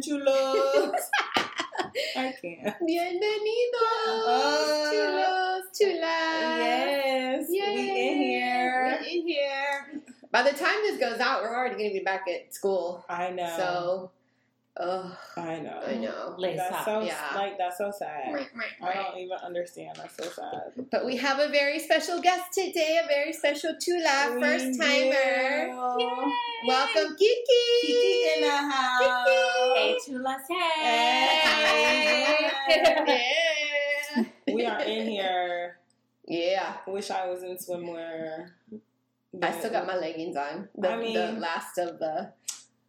chulos. I can't. bienvenidos, Uh, chulos, chulas. Yes, Yay. we in here. We're in here. By the time this goes out, we're already going to be back at school. I know. So, ugh, I know. I know. Lace That's up. so Yeah. like that's so sad. Right, right, I don't even understand. That's so sad. But we have a very special guest today, a very special Tula We first timer. Welcome, Kiki. Kiki in the house. Hey, Chulas, Hey. hey! yeah. We are in here. Yeah. Wish I was in swimwear. I still got my leggings on. The, I mean- the last of the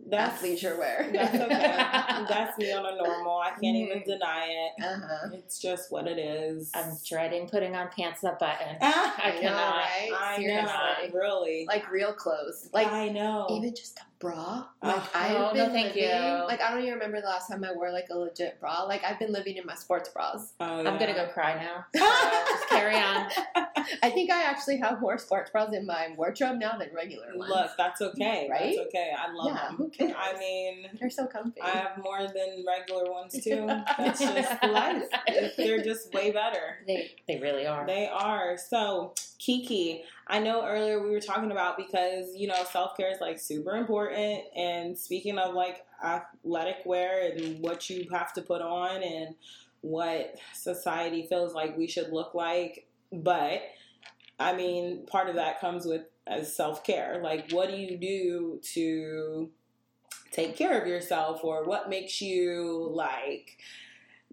That's leisure wear. That's okay. That's me on a normal. I can't even Mm-hmm. deny it. uh-huh. It's just what it is. I'm dreading putting on pants that button. Ah, I I know, cannot. right? I Seriously. know, really. Like real clothes. Like I know. even just a bra. Ugh. Like I've Oh, no, been thank living, you. Like I don't even remember the last time I wore like a legit bra. Like I've been living in my sports bras. Oh, I'm gonna go cry now. So just carry on. I think I actually have more sports bras in my wardrobe now than regular ones. Look, that's okay. Right? That's okay. I love Yeah, them. who cares? I mean, They're so comfy. I have more than regular ones too. That's just life. They're just way better. They they really are. They are. So, Kiki, I know earlier we were talking about because, you know, self care is like super important. And speaking of like athletic wear and what you have to put on and what society feels like we should look like. But, I mean, part of that comes with as self care. Like, what do you do to take care of yourself or what makes you like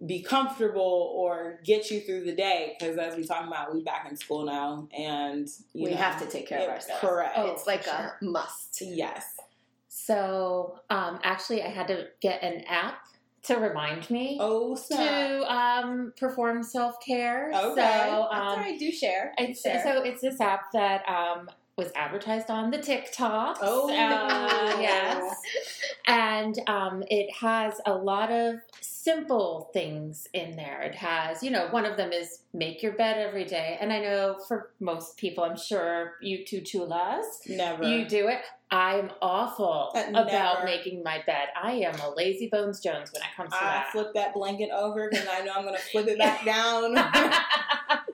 be comfortable or get you through the day because as we talking about we back in school now and we know, have to take care of ourselves. correct Oh, it's like for a must. yes So um, actually, I had to get an app to remind me oh snap. to um, perform self care. Okay. So um, right. Do share. It's, share. so it's this app that um, was advertised on the TikTok. Oh. uh, yes, and um, it has a lot of simple things in there. It has, you know, one of them is make your bed every day, and I know for most people, I'm sure you two chulas, never you do it. I'm awful Uh, about making my bed. I am a lazy bones Jones when it comes to I that. flip that blanket over because I know I'm gonna flip it back down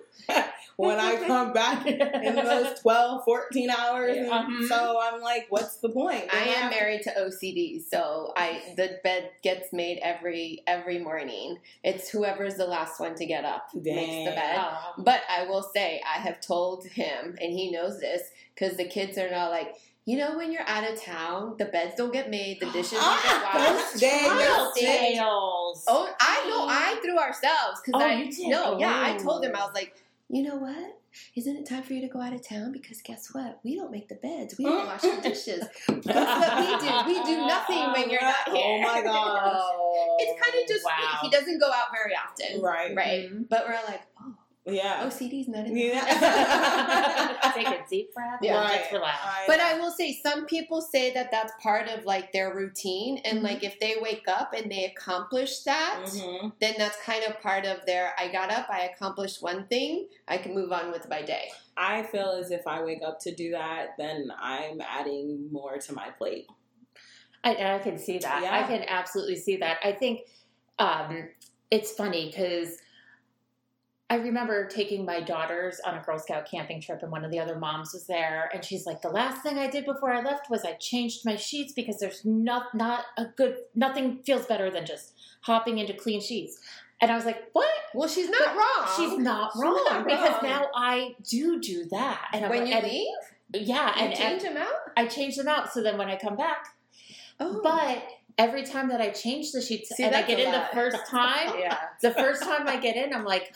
when I come back in those 12, 14 hours. And Mhm. So I'm like, what's the point? I am have- married to OCD, so I the bed gets made every every morning. It's whoever's the last one to get up makes the bed. Um, But I will say, I have told him, and he knows this, because the kids are now like, you know, when you're out of town, the beds don't get made, the dishes don't get washed. those. Child tales. Oh, I know. I threw ourselves because Oh, I you did? no, yeah. I Oh. told him I was like, you know what? Isn't it time for you to go out of town? Because guess what? We don't make the beds. We don't wash the dishes. That's what we do. We do nothing when you're not here. Oh my gosh. Oh, It's kind of just wow. he doesn't go out very often, Right. Right. Mhm. But we're like, oh, Yeah. OCD's not in the Yeah. Take a deep breath. Yeah. and just relax. But I will say, some people say that that's part of like their routine, and Mhm. like if they wake up and they accomplish that, Mhm. then that's kind of part of their. I got up, I accomplished one thing, I can move on with my day. I feel as if I wake up to do that, then I'm adding more to my plate. I, and I can see that. Yeah. I can absolutely see that. I think um, it's funny because I remember taking my daughters on a Girl Scout camping trip, and one of the other moms was there, and she's like, "The last thing I did before I left was I changed my sheets because there's not not a good nothing feels better than just hopping into clean sheets." And I was like, "What?" Well, she's not But wrong. She's not She's wrong not because wrong. now I do do that. And I'm when like- you and- leave, yeah, you and, change and them out. I change them out. So then when I come back, Oh, but every time that I change the sheets See, and I get in the first time, yeah. the first time I get in, I'm like,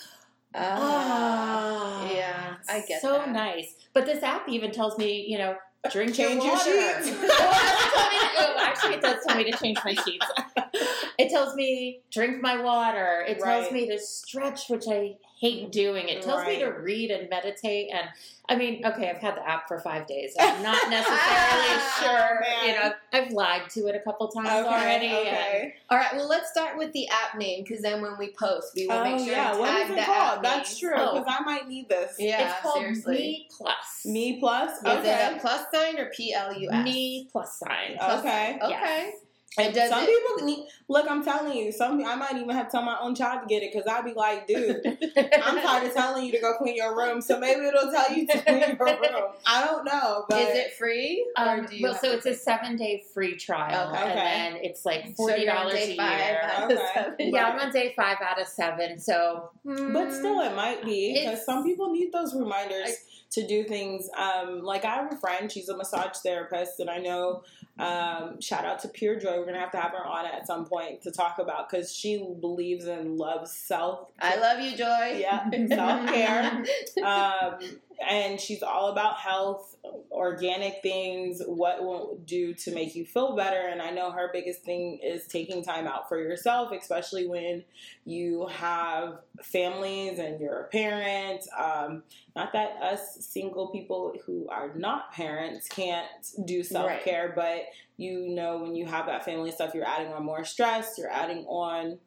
Ah, ah, yeah, I get so that. nice. But this app even tells me, you know, drink Change your your sheets. Well, it doesn't me to- oh, actually, it does tell me to change my sheets. it tells me drink my water. It tells me to stretch, which I hate doing. It tells me to read and meditate. And I mean, okay, I've had the app for five days. I'm not necessarily Oh, sure. man. You know, I've lied to it a couple times Okay, already. and- okay. All right, well, let's start with the app name because then when we post, we will Oh make sure yeah, to tag the called? app That's name. true Oh. because I might need this. Yeah, it's called seriously. Me Plus. Me plus. Is Okay. it a plus sign or P L U S? Me plus sign. Plus Okay. sign. Yes. Okay. And And does some it- people need. Look, I'm telling you. Some I might even have to tell my own child to get it because I'd be like, dude, I'm tired of telling you to go clean your room. So maybe it'll tell you to clean your room. I don't know, but Is it free or Um, do you? well, so it's a seven day free trial, Okay. and Okay. then it's like forty dollars day a year. out Okay. Yeah, I'm on day five out of seven. So, But still, it might be because some people need those reminders I- to do things. Um, like I have a friend; she's a massage therapist, and I know. Um, shout out to Pure Joy. We're gonna have to have her on at some point to talk about because she believes and loves self. I love you, Joy. Yeah, self care. um, and she's all about health, organic things, what will do to make you feel better. And I know her biggest thing is taking time out for yourself, especially when you have families and you're a parent. Um, not that us single people who are not parents can't do self care, but you know, when you have that family stuff, you're adding on more stress, you're adding on.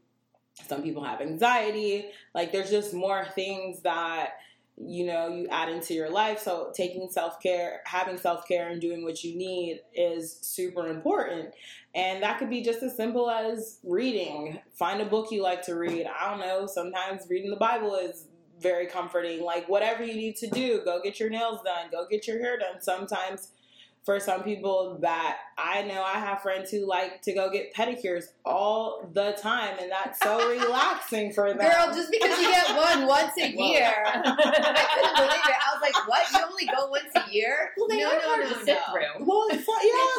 Some people have anxiety. Like, there's just more things that you know you add into your life. So taking self-care having self-care and doing what you need is super important. And that could be just as simple as reading. Find a book you like to read. I don't know sometimes reading the bible is very comforting. Like whatever you need to do go get your nails done go get your hair done. Sometimes for some people that I know I have friends who like to go get pedicures all the time and that's so relaxing for them. Girl, just because you get one once a year, I couldn't believe it. I was like, "What? You only go once a year?" well, they no, are no, hard no, to sit no. through. Well, yeah, It's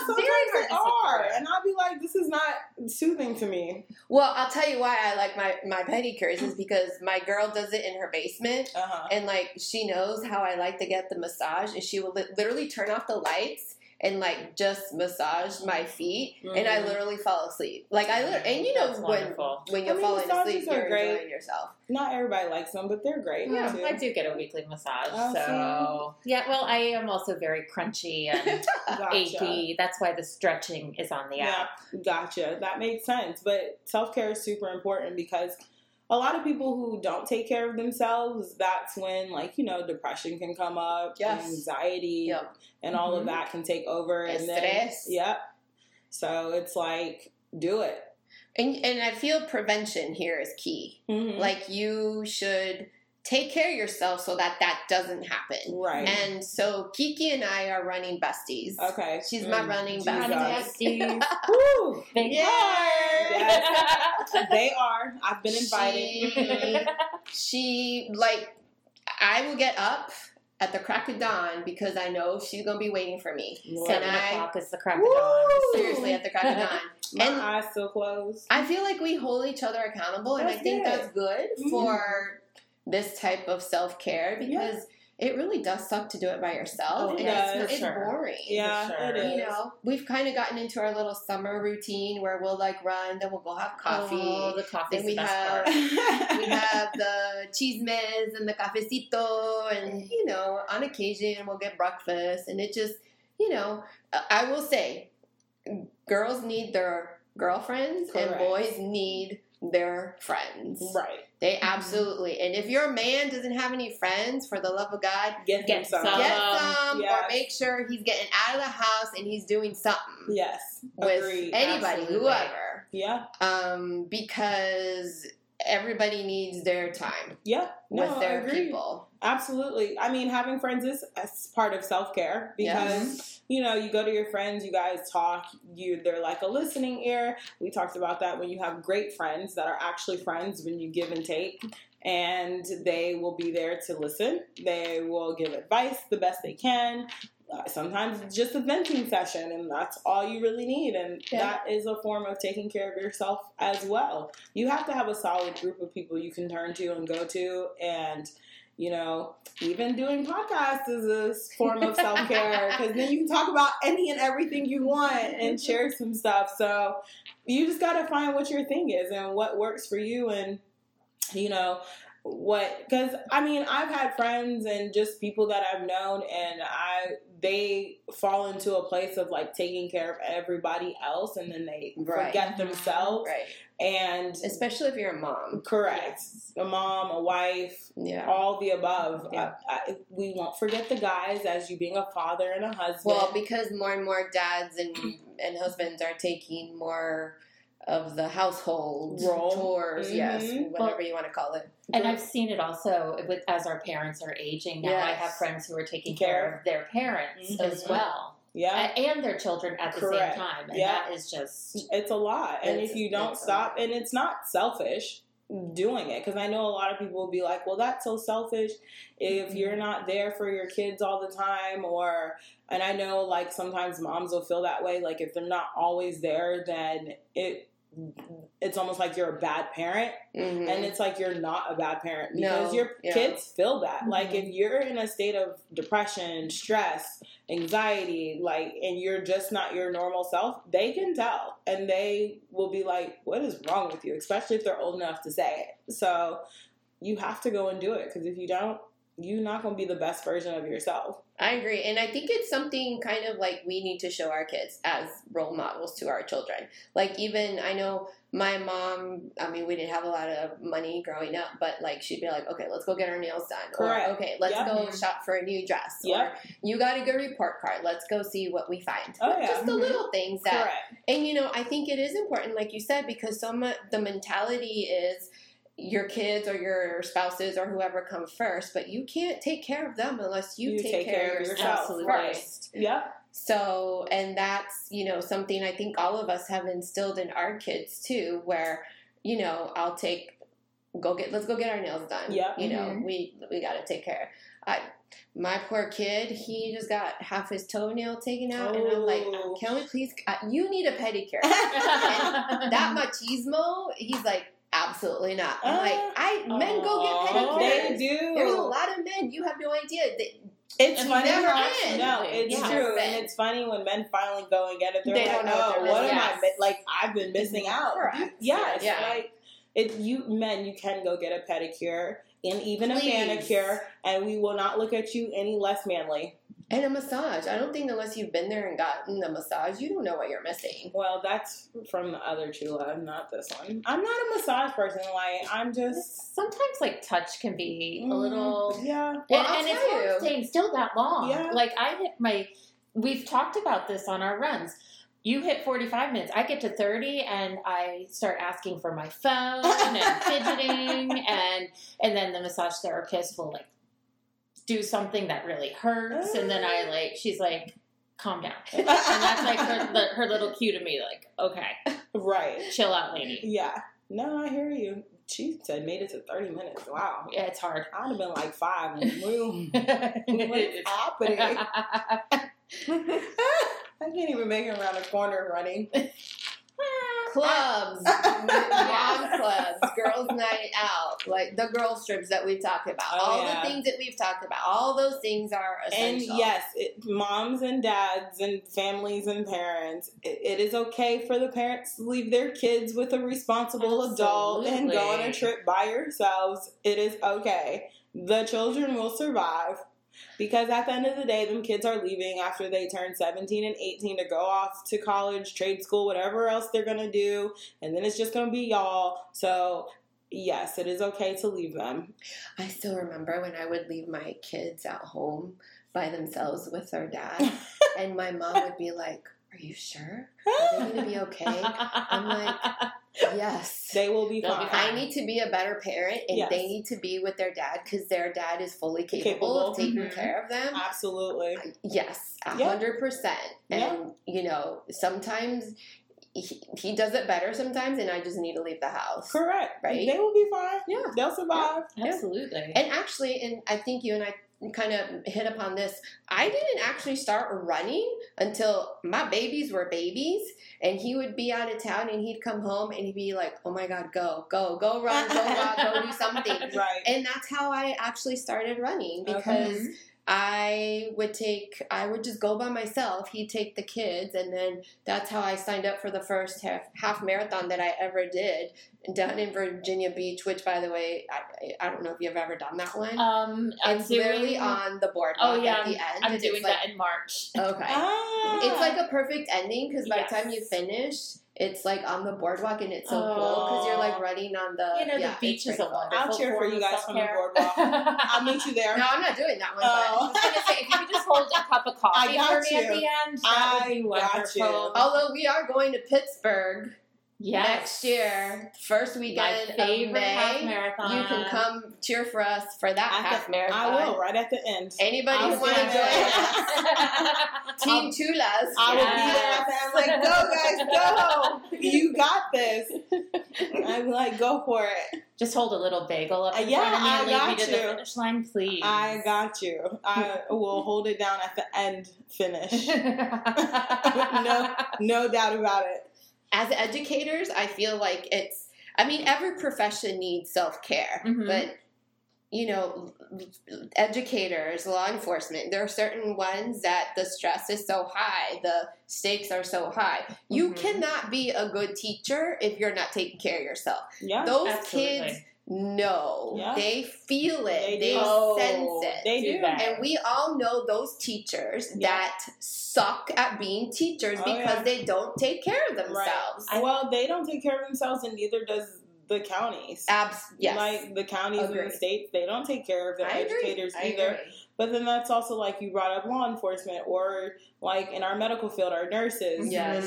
sometimes they hard to sit are, and I'll be like, "This is not soothing to me." Well, I'll tell you why I like my my pedicures is because my girl does it in her basement, Uh huh. and like she knows how I like to get the massage, and she will li- literally turn off the lights and like just massaged my feet, and I Mhm. literally fall asleep. Like I, lit- and you know That's when wonderful. when you're mean, falling asleep, you're great. enjoying yourself. Not everybody likes them, but they're great Yeah, too. I do get a weekly massage. Oh, so yeah, well, I am also very crunchy and Gotcha. achy. That's why the stretching is on the Yeah, app. gotcha. That makes sense. But self care is super important because a lot of people who don't take care of themselves, that's when like you know depression can come up, Yes. anxiety, Yep. and all of Mhm. that can take over. And then, Stress. yep. So it's like do it. And and I feel prevention here is key. Mhm. Like you should take care of yourself so that that doesn't happen. right. And so Kiki and I are running besties. okay. She's my Mm, running Jesus. bestie. Running besties. Woo! They Yeah. Yes. they are. I've been invited. She, she like I will get up at the crack of dawn because I know she's gonna be waiting for me. Seven And I- o'clock is the crack of Woo! dawn. Seriously, at the crack of dawn. My And- eyes still closed. I feel like we hold each other accountable, and I think good. that's good Mhm. for this type of self care because it really does suck to do it by yourself, Oh, and it does, it's, for it's sure. boring. Yeah, sure. it is. You know, we've kind of gotten into our little summer routine where we'll like run, then we'll go have oh, coffee. Oh, the coffee's Then we the best have- part. we have the chismes and the cafecito, and you know, on occasion we'll get breakfast, and it just, you know, I- I will say, girls need their girlfriends, and boys need their friends. right. They absolutely, and if your man doesn't have any friends, for the love of God, Get, Get some. some. get some, yes. or make sure he's getting out of the house and he's doing something Yes. with Agreed. anybody, Absolutely. whoever, Yeah. um, because everybody needs their time Yeah. No, with their people. Absolutely. I mean, having friends is part of self care because you know you go to your friends, you guys talk. You they're like a listening ear. We talked about that when you have great friends that are actually friends when you give and take. And they will be there to listen. They will give advice the best they can. Uh, sometimes it's just a venting session, and that's all you really need. And Yeah. that is a form of taking care of yourself as well. You have to have a solid group of people you can turn to and go to. And you know, even doing podcasts is a form of self care because then you can talk about any and everything you want and share some stuff. So you just got to find what your thing is and what works for you. And, you know, what because I mean I've had friends and just people that I've known and I they fall into a place of like taking care of everybody else and then they Right. forget themselves Right. and Especially if you're a mom. correct a mom a wife Yeah. all the above Yeah. I, I, we won't forget the guys as you being a father and a husband Well, because more and more dads and and husbands are taking more of the household Role. chores, yes, Mhm. whatever Well, you want to call it. And I've seen it also with as our parents are aging now. I have friends who are taking Care. care of their parents Mhm. as well, yeah and their children at the Correct. same time, and Yeah. that is just it's a lot and if you don't stop and it's not selfish doing it because i know a lot of people will be like well that's so selfish if Mhm. you're not there for your kids all the time or and i know like sometimes moms will feel that way like if they're not always there then it it's almost like you're a bad parent Mhm. and it's like you're not a bad parent No, because your yeah. kids feel that like Mhm. if you're in a state of depression stress anxiety like and you're just not your normal self they can tell and they will be like what is wrong with you especially if they're old enough to say it so you have to go and do it because if you don't you're not going to be the best version of yourself I agree. And I think it's something kind of like we need to show our kids as role models to our children. Like, even I know my mom, I mean, we didn't have a lot of money growing up, but like, she'd be like, okay, let's go get our nails done. Correct. Or, okay, let's Yep. go shop for a new dress. Yep. Or you got a good report card. Let's go see what we find. Oh, yeah. Just the Mhm. little things that correct and you know, I think it is important, like you said, because so much the mentality is your kids or your spouses or whoever come first, but you can't take care of them unless you, take, care, of yourself Absolutely. first. yep So, and that's you know something I think all of us have instilled in our kids too, where you know I'll take go get let's go get our nails done. Yep. you know Mhm. we we got to take care. I my poor kid, he just got half his toenail taken out, and I'm like, Oh. can we please? Uh, you need a pedicure. that machismo, he's like, absolutely not. I'm like, ah. I men go get pedicures. they do There's a lot of men. You have no idea. They, It's funny. never how- No, it's Yeah. true, and it's funny when men finally go and get it. They're They like, don't know what "Oh, what am missing. I like? I've been missing out." Correct. Yes, Yeah. like it. You men, you can go get a pedicure and even Please. a manicure, and we will not look at you any less manly. And a massage. I don't think unless you've been there and gotten a massage, you don't know what you're missing. Well, that's from the other Chula, not this one. I'm not a massage person. Like I'm just Sometimes like touch can be a Mm, little yeah. Well, and, I'll and it's tell not staying still that long. Yeah. Like I hit my we've talked about this on our runs. You hit 45 minutes. I get to 30 and I start asking for my phone and fidgeting and and then the massage therapist will like do something that really hurts and then I ah. like she's like calm down. And that's like her the, her little cue to me like okay, right. chill out lady. Yeah. No, I hear you. She said made it to 30 minutes. Wow. Yeah, it's hard. I'd have been like five. Boom. What's happening? I can't even make it around the corner running. Clubs, mom clubs, girls' night out, like the girl strips that we've talked about, Oh, all yeah. the things that we've talked about, all those things are essential. And yes, it, moms and dads and families and parents, it, it is okay for the parents to leave their kids with a responsible adult and go on a trip by yourselves. It is okay. The children will survive. Because at the end of the day, them kids are leaving after they turn 17 and 18 to go off to college, trade school, whatever else they're going to do. And then it's just going to be y'all. So, yes, it is okay to leave them. I still remember when I would leave my kids at home by themselves with their dad, and my mom would be like, "Are you sure? Are they going to be okay?" I'm like, "Yes." They will be fine. I need to be a better parent, and Yes. they need to be with their dad because their dad is fully capable, Capable. of taking Mhm. care of them. Absolutely. Yes, a Yeah. hundred percent. And you know, sometimes he, he does it better sometimes, and I just need to leave the house. Correct. Right? They will be fine. Yeah. They'll survive. Absolutely. And actually, and I think you and I kind of hit upon this. I didn't actually start running until my babies were babies, and he would be out of town, and he'd come home, and he'd be like, "Oh my God, go, go, go, run, go, walk, go, do something." Right. And that's how I actually started running Okay. I would take, I would just go by myself. He'd take the kids, and then that's how I signed up for the first half, half marathon that I ever did down in Virginia Beach. Which, by the way, I, I don't know if you've ever done that one. Um, I'm it's literally on the boardwalk Oh yeah, at the end. I'm doing like, that in March. Okay. Ah. It's like a perfect ending because by the time you finish, it's like on the boardwalk and it's so cool because you're like running on the. You know, yeah, the beach is a pretty cool. wonderful I'll cheer for you guys from the boardwalk. I'll meet you there. No, I'm not doing that one. Oh. I was gonna say, if you could just hold a cup of coffee I got for me at the end, that would be I got wonderful. you. Although we are going to Pittsburgh Yes. next year, first My weekend of favorite half May, marathon. you can come cheer for us for that At half marathon. I will right at the end. Anybody who want to join us, Team Tulas. I will be there at the end. Like, go guys, go! You got this. I'm like, go for it. Just hold a little bagel up Uh, yeah, front of me I and lead me got to the you. finish line, please. I got you. I will hold it down at the end. Finish. no, no doubt about it. As educators, I feel like it's. I mean, every profession needs self care, Mhm. but you know, educators, law enforcement, there are certain ones that the stress is so high, the stakes are so high. You Mhm. cannot be a good teacher if you're not taking care of yourself. Yeah. Those Absolutely. kids know, Yeah. they feel it, They they, do. Oh, sense it. They do do. that. And we all know those teachers Yeah. that suck at being teachers Oh, because yeah. they don't take care of themselves. well, they don't take care of themselves, and neither does the counties. Abs- yes. Like the counties in Agree. the states, they don't take care of their I agree. educators I either. agree. But then that's also like you brought up law enforcement or like in our medical field, our nurses. Yes.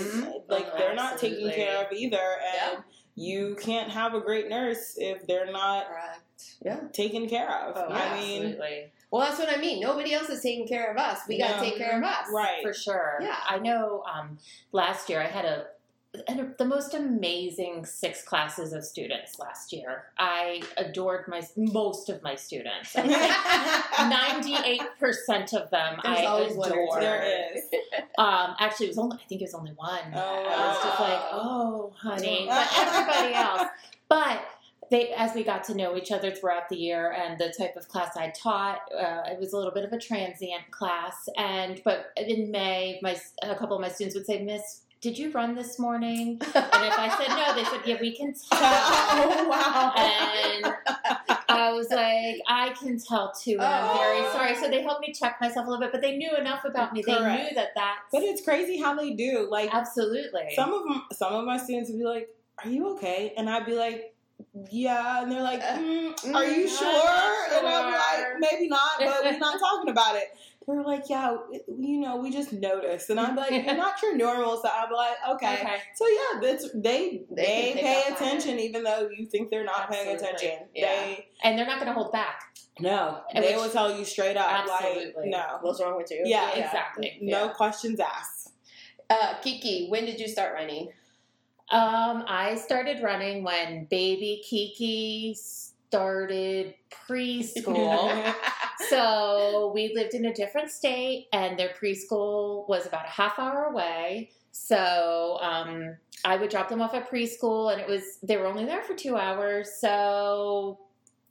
Like Oh, they're not taken absolutely. care of either. And Yeah. You can't have a great nurse if they're not Correct. Yeah. taken care of. Oh, I mean, absolutely. Well, that's what I mean. Nobody else is taking care of us. We got to No. take care of us. right. For sure. Yeah. I know um, last year I had a, and the most amazing six classes of students last year. I adored my most of my students. Ninety-eight percent of them There's I always adore. There is. Um, actually, it was only I think it was only one. Oh, I was just like, oh, honey, but everybody else. But they, as we got to know each other throughout the year, and the type of class I taught, uh, it was a little bit of a transient class. And but in May, my a couple of my students would say, Miss. Did you run this morning? And if I said no, they said, "Yeah, we can tell." oh wow. And I was like, I can tell too, and I'm very Oh. sorry. So they helped me check myself a little bit, but they knew enough about me. They knew that that's but it's crazy how they do. Like absolutely. some of them, some of my students would be like, "Are you okay?" And I'd be like, "Yeah," and they're like, Uh, mm, "Are you mm, sure?" I'm And sure. like, "Maybe not, but we're not talking about it." They were like, "Yeah, you know, we just noticed," and I'm like, "You're not your normal," so I'm like, "Okay." okay. So yeah, that's they They they, pay attention even though you think they're not paying attention. Yeah. They And they're not going to hold back. no, And they which- will tell you straight up, Absolutely. like no, What's wrong with you? Yeah, Exactly. no Yeah. questions asked. Uh, Kiki, when did you start running? Um, I started running when baby Kiki started preschool. so we lived in a different state, and their preschool was about a half hour away. So um, I would drop them off at preschool, and it was they were only there for two hours, so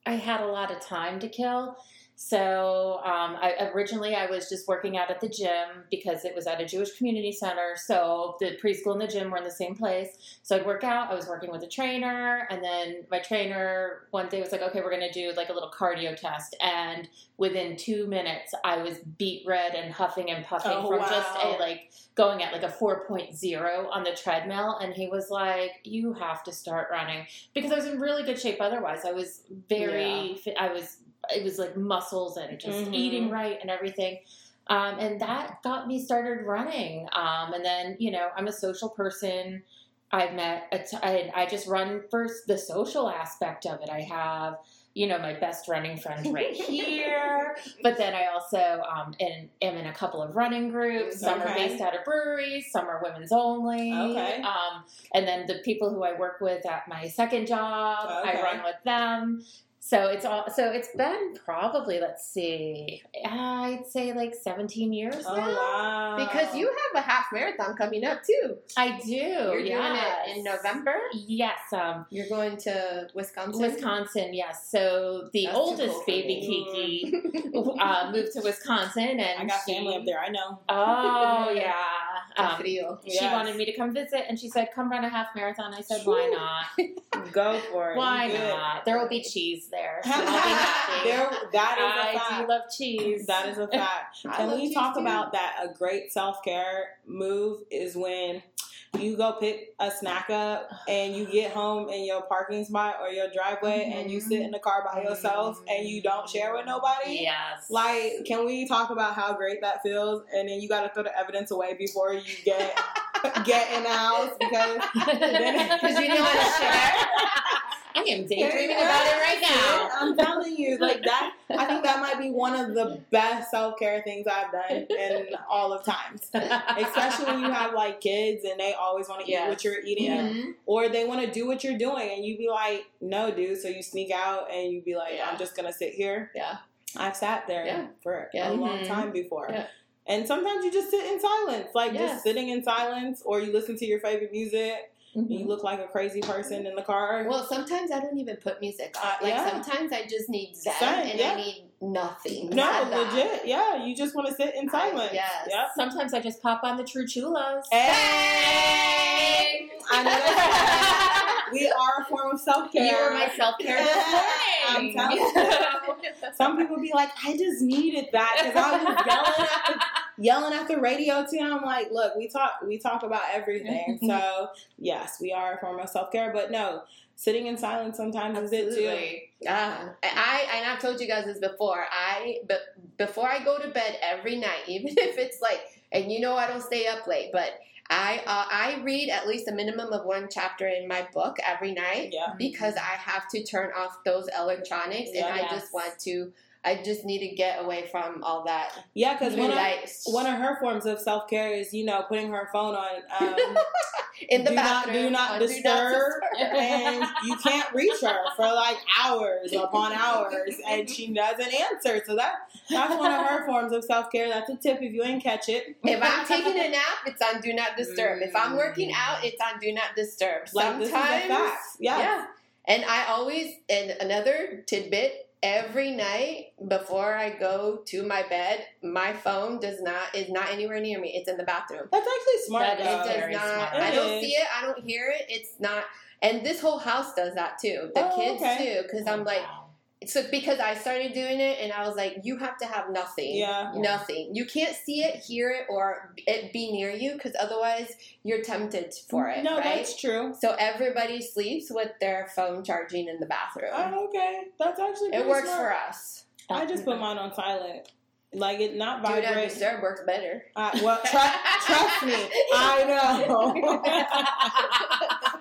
I had a lot of time to kill. So um, I, originally I was just working out at the gym because it was at a Jewish community center. So the preschool and the gym were in the same place. So I'd work out. I was working with a trainer, and then my trainer one day was like, "Okay, we're going to do like a little cardio test." And within two minutes, I was beat red and huffing and puffing Oh, from just a like going at like a 4.0 on the treadmill. And he was like, "You have to start running," because I was in really good shape. Otherwise, I was very. fit. I was. It was like muscles and just Mhm. eating right and everything. Um, and that got me started running. Um, and then, you know, I'm a social person. I've met, a t- I, I just run for the social aspect of it. I have, you know, my best running friend right here. But then I also um, in, am in a couple of running groups. Some are based out of breweries, some are women's only. Okay. Um, and then the people who I work with at my second job, I run with them. So it's all. So it's been probably let's see. I'd say like 17 years Oh now. wow! Because you have a half marathon coming up too. I do. You're doing yes. it in November. Yes. Um, You're going to Wisconsin. Wisconsin. Yes. So the That's oldest cool baby. Kiki uh, moved to Wisconsin, and I got she- family up there. I know. Oh yeah. Qué Um, frío. she wanted me to come visit, and she said, "Come run a half marathon." I said, "Why not? Go for it. Why good. not? There will be cheese there. So I'll be happy. there, that is a I fact. do love cheese. That is a fact. Can we talk too. about that? A great self care move is when you go pick a snack up and you get home in your parking spot or your driveway and you sit in the car by yourself and you don't share with nobody. yes. Like, can we talk about how great that feels? And then you got to throw the evidence away before you get get in the house because Because you know how to share. I am daydreaming about it right now. I'm telling you, like that. I think that might be one of the best self care things I've done in all of times. Especially when you have like kids and they always want to eat what you're eating, Mhm. or they want to do what you're doing, and you be like, "No, dude." So you sneak out and you be like, Yeah. "I'm just gonna sit here." Yeah. I've sat there Yeah. for Yeah. a long Mhm. time before. Yeah. And sometimes you just sit in silence, like Yes. just sitting in silence, or you listen to your favorite music. And You look like a crazy person in the car. Well, sometimes I don't even put music on. Uh, like yeah. sometimes I just need zen Same, and yeah. I need nothing. no, Nada. legit. Yeah, you just want to sit in I- silence. yes. Yep. Sometimes I just pop on the True Chulos. Hey! I know We are a form of self care. You were my self care this I'm telling you. Some people be like, I just needed that because I was yelling at, the, yelling at the radio too. And I'm like, look, we talk we talk about everything. So yes, we are a form of self care, but no, sitting in silence sometimes is it too. Absolutely. Ah, I and I've told you guys this before. I but before I go to bed every night, even if it's like, and you know I don't stay up late, but I uh, I read at least a minimum of one chapter in my book every night Yeah. because I have to turn off those electronics, Yeah. and I Yes. just want to. I just need to get away from all that Yeah, because one of, one of her forms of self care is, you know, putting her phone on um, in the do not- bathroom. do not disturb. and you can't reach her for like hours upon hours, and she doesn't answer. So that that's one of her forms of self care. That's a tip if you ain't catch it. If I'm taking a nap, it's on do not disturb. If I'm working out, it's on do not disturb. Like this is a Sometimes, yeah. And I always, and another tidbit, every night before I go to my bed, my phone does not is not anywhere near me. It's in the bathroom. That's actually smart. That It does not. I don't see it. I don't hear it. It's not. And this whole house does that too. The Oh, kids okay. too, because I'm like, so because I started doing it, and I was like, you have to have nothing. Yeah. Nothing. You can't see it, hear it, or it be near you because otherwise you're tempted for it. No, right? that's true. So everybody sleeps with their phone charging in the bathroom. Oh, okay. That's actually it works smart. for us. I just put mine on silent. Like it not Do not vibrate. disturb works better. I, well, tru- trust me, I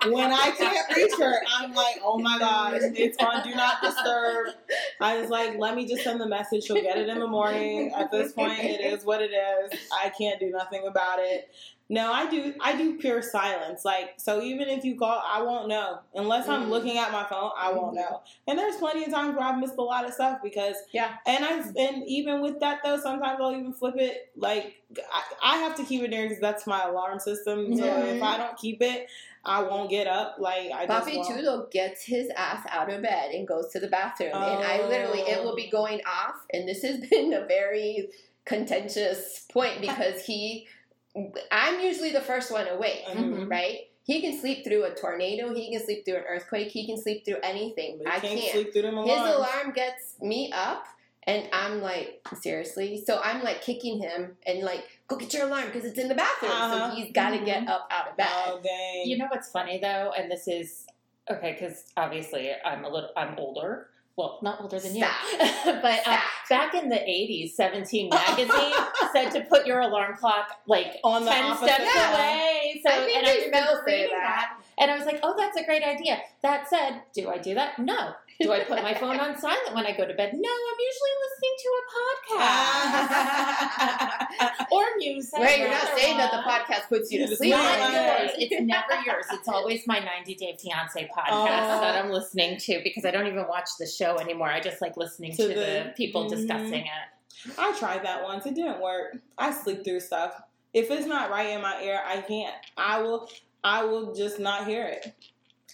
know. when I can't reach her, I'm like, oh my gosh, it's on Do Not Disturb. I was like, let me just send the message. She'll get it in the morning. At this point, it is what it is. I can't do nothing about it. No, I do. I do pure silence. Like so, even if you call, I won't know unless I'm Mhm. looking at my phone. I won't know. And there's plenty of times where I've missed a lot of stuff because Yeah. and I and even with that though, sometimes I'll even flip it. Like I, I have to keep it there because that's my alarm system. So Mhm. if I don't keep it, I won't get up. Like I just won't. Chulo gets his ass out of bed and goes to the bathroom. And I literally, it will be Oh. going off. And this has been a very contentious point because he, I'm usually the first one awake, Mhm. right? He can sleep through a tornado. He can sleep through an earthquake. He can sleep through anything. You I can't can't. sleep through them His alarm gets me up, and I'm like, seriously? So I'm like kicking him and like, go get your alarm because it's in the bathroom. Uh-huh. So he's got to Mhm. get up out of bed. Oh dang! You know what's funny though, and this is okay because obviously I'm a little I'm older. Well, not older than you, but uh, back in the '80s, Seventeen magazine said to put your alarm clock like On the ten opposite steps side. away. So, I think and I remember still say reading that. and I was like, "Oh, that's a great idea." That said, do I do that? No. Do I put my phone on silent when I go to bed? No. I'm usually listening to a podcast or music you say Right, you're not saying that the podcast puts you to sleep. not Not yours. It's never yours. It's always my 90 Day Fiance podcast Oh. that I'm listening to because I don't even watch the show anymore. I just like listening to, To the, the- people Mhm. discussing it. I tried that once. It didn't work. I sleep through stuff. If it's not right in my ear, I can't. I will. I will just not hear it.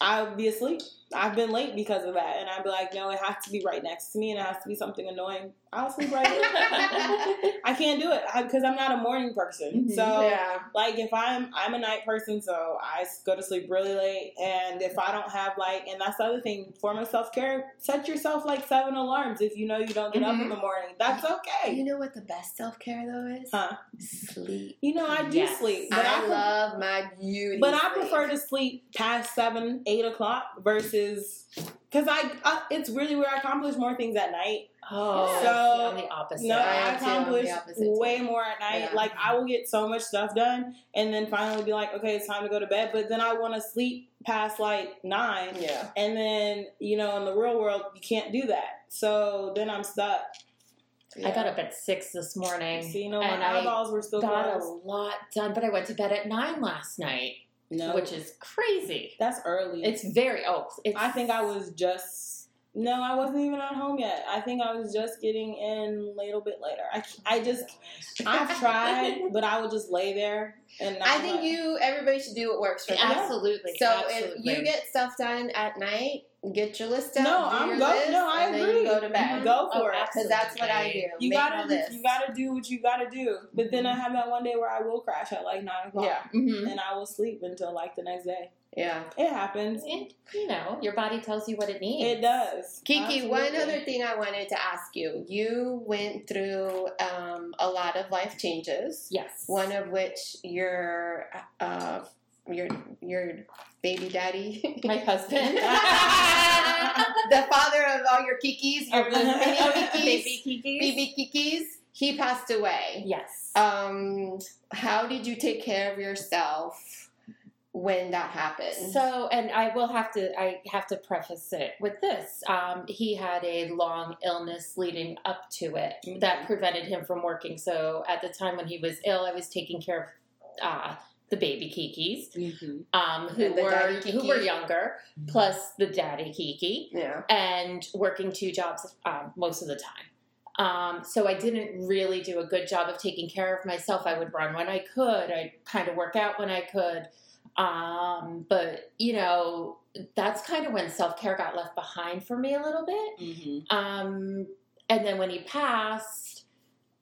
I'll be asleep. I've been late because of that, and I'd be like, no, it has to be right next to me, and it has to be something annoying. I'll sleep right. there. I can't do it because I'm not a morning person. Mhm. So Yeah. like if I'm I'm a night person, so I go to sleep really late, and if I don't have like, and that's the other thing, form of self care, set yourself like seven alarms if you know you don't get up in Mhm. the morning. That's okay. You know what the best self care though is? Huh? Sleep. You know, I do Yes. sleep, but I, I, love my beauty. but I prefer to sleep past seven, eight o'clock versus because I, I it's really where I accomplish more things at night. Oh, So, I'm the opposite. No, I I, am too. I'm the accomplish opposite too. way more at night. Yeah. Like I will get so much stuff done, and then finally be like, okay, it's time to go to bed. But then I want to sleep past like nine, Yeah. and then you know, in the real world, you can't do that. So then I'm stuck. I got up at six this morning. See, you know, and my I eyeballs were still got a lot done, but I went to bed at nine last night, No, which is crazy. that's early. It's very oh, it's, I think I was just no, I wasn't even at home yet. I think I was just getting in a little bit later. I, I just I've tried, but I would just lay there and not I think like- you. Everybody should do what works for them. absolutely. So absolutely. if you get stuff done at night, get your list out. No, I'm your go- list, no, I agree. go to bed. Go Oh, for it. Because that's what I do. You Make gotta list. you gotta do what you gotta do. But then I have that one day where I will crash at like nine o'clock. Yeah. Mhm. And I will sleep until like the next day. Yeah. It happens. And, you know, your body tells you what it needs. It does. Kiki, one other thing I wanted to ask you. You went through um, a lot of life changes. Yes. One of which your uh, your your baby daddy, My husband. the father of all your kikis, your mini kikis, Baby Kiki. baby kikis, he passed away. Yes. Um, how did you take care of yourself when that happened? So, and I will have to, I have to preface it with this. Um, he had a long illness leading up to it Mhm. that prevented him from working. So, at the time when he was ill, I was taking care of uh, the baby Kikis, Mhm. um, who the were Kiki. who were younger, plus the daddy Kiki, yeah. and working two jobs um, most of the time. Um, so I didn't really do a good job of taking care of myself. I would run when I could. I'd kind of work out when I could. Um, but you know, that's kind of when self care got left behind for me a little bit. Mhm. Um, and then when he passed,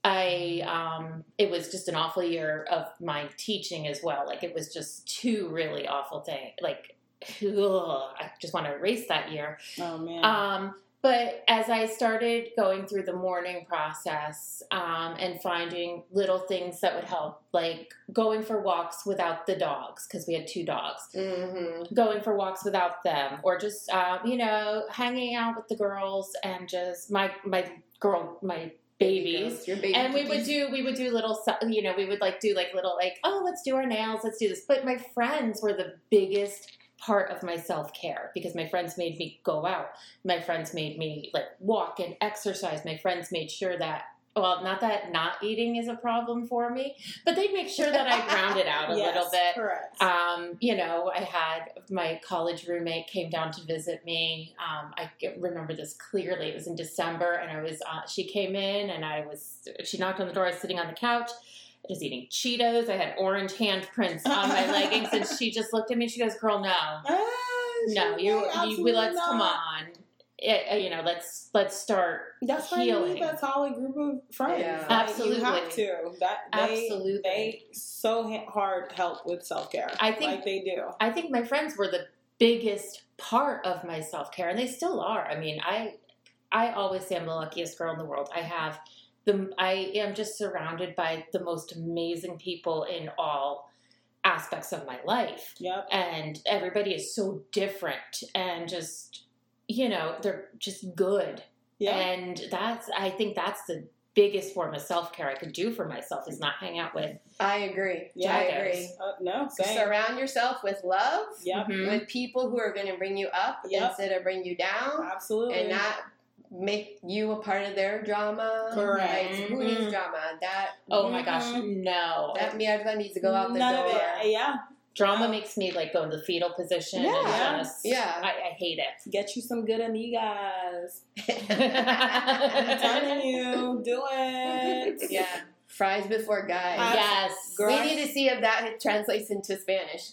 I um, it was just an awful year of my teaching as well. Like it was just two really awful things. Like ugh, I just want to erase that year. Oh man. Um, but as I started going through the mourning process um, and finding little things that would help, like going for walks without the dogs, because we had two dogs, Mm-hmm. going for walks without them, or just um, you know hanging out with the girls and just my my girl my babies. Your baby And we would do we would do little you know we would like do like little like oh let's do our nails let's do this. But my friends were the biggest part of my self-care because my friends made me go out. My friends made me like walk and exercise. My friends made sure that well not that not eating is a problem for me but they'd make sure that i grounded out a Yes, little bit Correct. um, you know, I had my college roommate came down to visit me. Um, I remember this clearly. It was in December, and I was. Uh, she came in, and I was. She knocked on the door. I was sitting on the couch, just eating Cheetos. I had orange handprints on my leggings, and she just looked at me. She goes, "Girl, no, Ah, no, you, you absolutely let's come on." It, uh, you know, let's let's start That's why you need that solid group of friends. Yeah. Like, Absolutely. you have to. That they, Absolutely. they so hard help with self care. I think- like they do. I think my friends were the biggest part of my self care, and they still are. I mean, I I always say I'm the luckiest girl in the world. I have the I am just surrounded by the most amazing people in all aspects of my life, Yep. and everybody is so different and just you know they're just good, Yeah. and that's I think that's the biggest form of self care I could do for myself is not hang out with I agree. yeah. I agree. Uh, no. Same. Surround yourself with love, Yep. Mhm. with people who are going to bring you up Yep. instead of bring you down, Absolutely. and not make you a part of their drama. Correct. Like, who needs Mhm. drama? That Oh my gosh, Mhm. no. that mierda needs to go out the None door. of it. Yeah. Drama makes me like go into the fetal position. Yeah. and just, Yeah. I, I hate it. Get you some good amigas. I'm telling you, do it. yeah. Fries before guys. I- yes. Girl, we need to see if that translates into Spanish.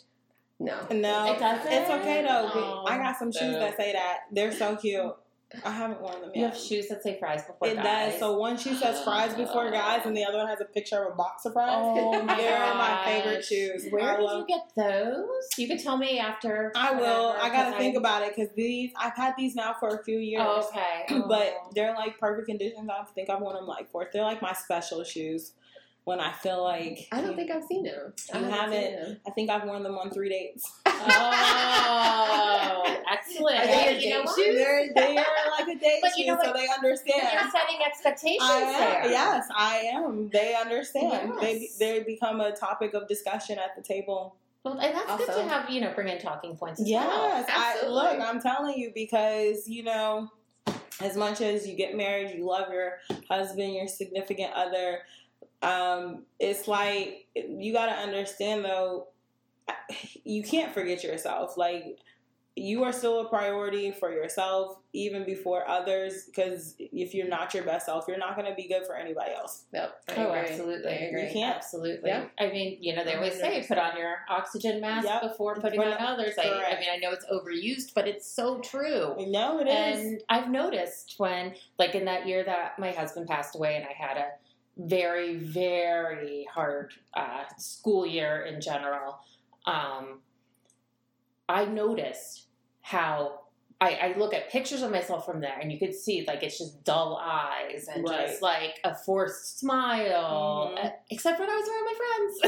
No. No, It doesn't? it's okay though. Oh, I got some shoes boo. that say that. They're so cute. I haven't worn them You yet. have shoes that say fries before guys. It guys. does. So one shoe says fries before guys, and the other one has a picture of a box of fries. Oh my They're my favorite shoes. Where I did love- you get those? You could tell me after. I will. whatever, I gotta think about it because these I've had these now for a few years. Oh, okay. But Oh. they're like perfect conditions. I think I've worn them like four. They're like my special shoes when I feel like I don't think I've seen them. I You haven't seen them. I think I've worn them on three dates. Oh, excellent. Are they a you date what? shoe? They're, they are like a date But you know so what? they understand. You're setting expectations there. Yes, I am. They understand. They Yes. they become a topic of discussion at the table. Well, and that's good to have, you know, bring in talking points as Yes, well. I look. I'm telling you because you know, as much as you get married, you love your husband, your significant other. Um, it's like you got to understand though. You can't forget yourself. Like you are still a priority for yourself, even before others. Because if you're not your best self, you're not going to be good for anybody else. Yep. I Oh, agree. absolutely. I agree. You can't. Absolutely. Yeah. I mean, you know, they always say 100%. put on your oxygen mask Yep. before putting on others. I, I mean, I know it's overused, but it's so true. No, it is. And I've noticed when, like in that year that my husband passed away, and I had a very, very hard uh, school year in general, um, I noticed how. I, I look at pictures of myself from there, and you could see like it's just dull eyes and Right. just like a forced smile, Mhm. uh, except when I was around my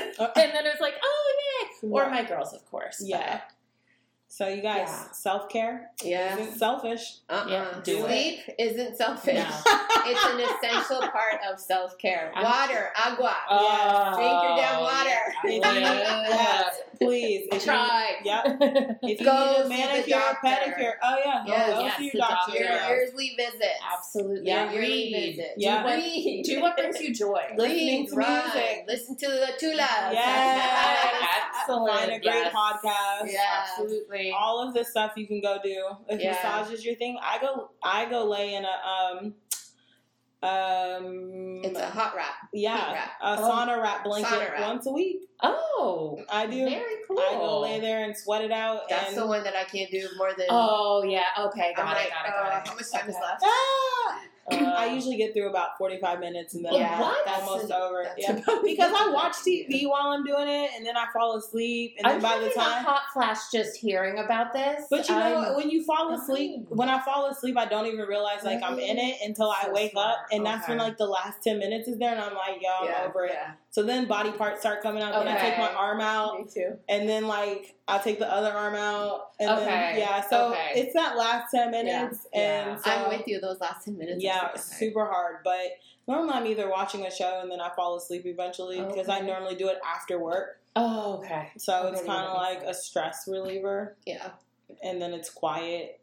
friends. Uh, and then it was like, oh yay! Or my girls, of course. Yeah. So you guys, Yeah. self care Yeah. isn't selfish. Uh-uh. Yeah, do. Sleep isn't selfish. No. it's an essential part of self care. Water, agua. Oh, Drink your damn water. yeah. Yes, please. If you- Try. Yep. If you Go need a manicure, doctor. pedicure, oh yeah, Yes. go Yes, see your doctor. doctor. Your yearly visits. Absolutely. Yeah. Your yearly Read. Yeah. Do what, Read. do what brings you joy. Listening Read, to run, music. Listen to the tulas. Yes. Excellent. Find a great Yes. podcast. Yeah. Absolutely. All of this stuff you can go do. If Yeah. massage is your thing, I go I go lay in a um um It's a hot wrap. yeah, wrap. a Oh. sauna wrap blanket Sauna wrap. once a week. Oh, I do. very cool. I go lay there and sweat it out. That's the one that I can't do more than. Oh yeah. Okay. Got I'm it. like, got it. uh, Got it. how much time is left? Ah! Uh, I usually get through about 45 minutes and then Yeah, I'm almost over. Yeah. Because I watch TV while I'm doing it and then I fall asleep and then I'm by the time. hot flash just hearing about this. But you know, I'm- when you fall asleep, Oh. when I fall asleep, I don't even realize like I'm in it until I wake smart. up, and that's when like the last ten minutes is there, and I'm like, yo, I'm yeah, over it. yeah. So then body parts start coming out, and I take my arm out, Me too. and then like I take the other arm out, and then Okay. yeah, so Okay. it's that last ten minutes, Yeah. and Yeah. so, I'm with you those last 10 minutes. Yeah, are it's super super hard, but normally I'm either watching a show and then I fall asleep eventually oh, because I normally do it after work. Oh, okay. So it's kind of like a stress reliever, Yeah. and then it's quiet.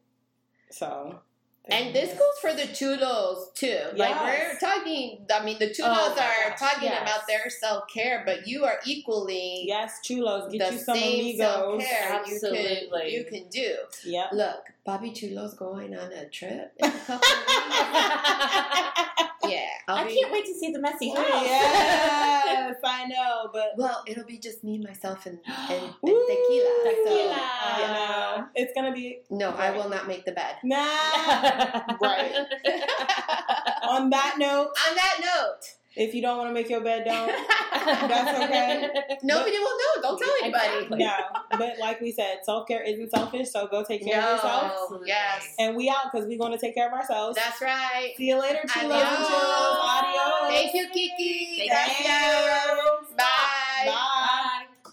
So And this goes for the chulos too. Like Yes. we're talking, I mean, the chulos Oh are gosh, talking yes. about their self care, but you are equally yes, chulos, get the you some same self amigos. care you can, Absolutely. you can do. Yeah. Look, Bobby Chulo's going on a trip in a couple of weeks. Yeah, I'll I be- can't wait to see the messy oh, house. yes, I know, but Well, it'll be just me, myself, and, and, and Woo, tequila. So, tequila. I yeah. know. It's gonna be No, I will not make the bed. nah. Right. On that note, On that note, if you don't want to make your bed, don't. That's okay. nobody will know. Don't tell anybody. Exactly. No, but like we said, self care isn't selfish, so go take care of yourself. Yes. And we out because we're going to take care of ourselves. That's right. See you later, chulos and Adios. Adios. Thank you, Kiki. Thank Thank you.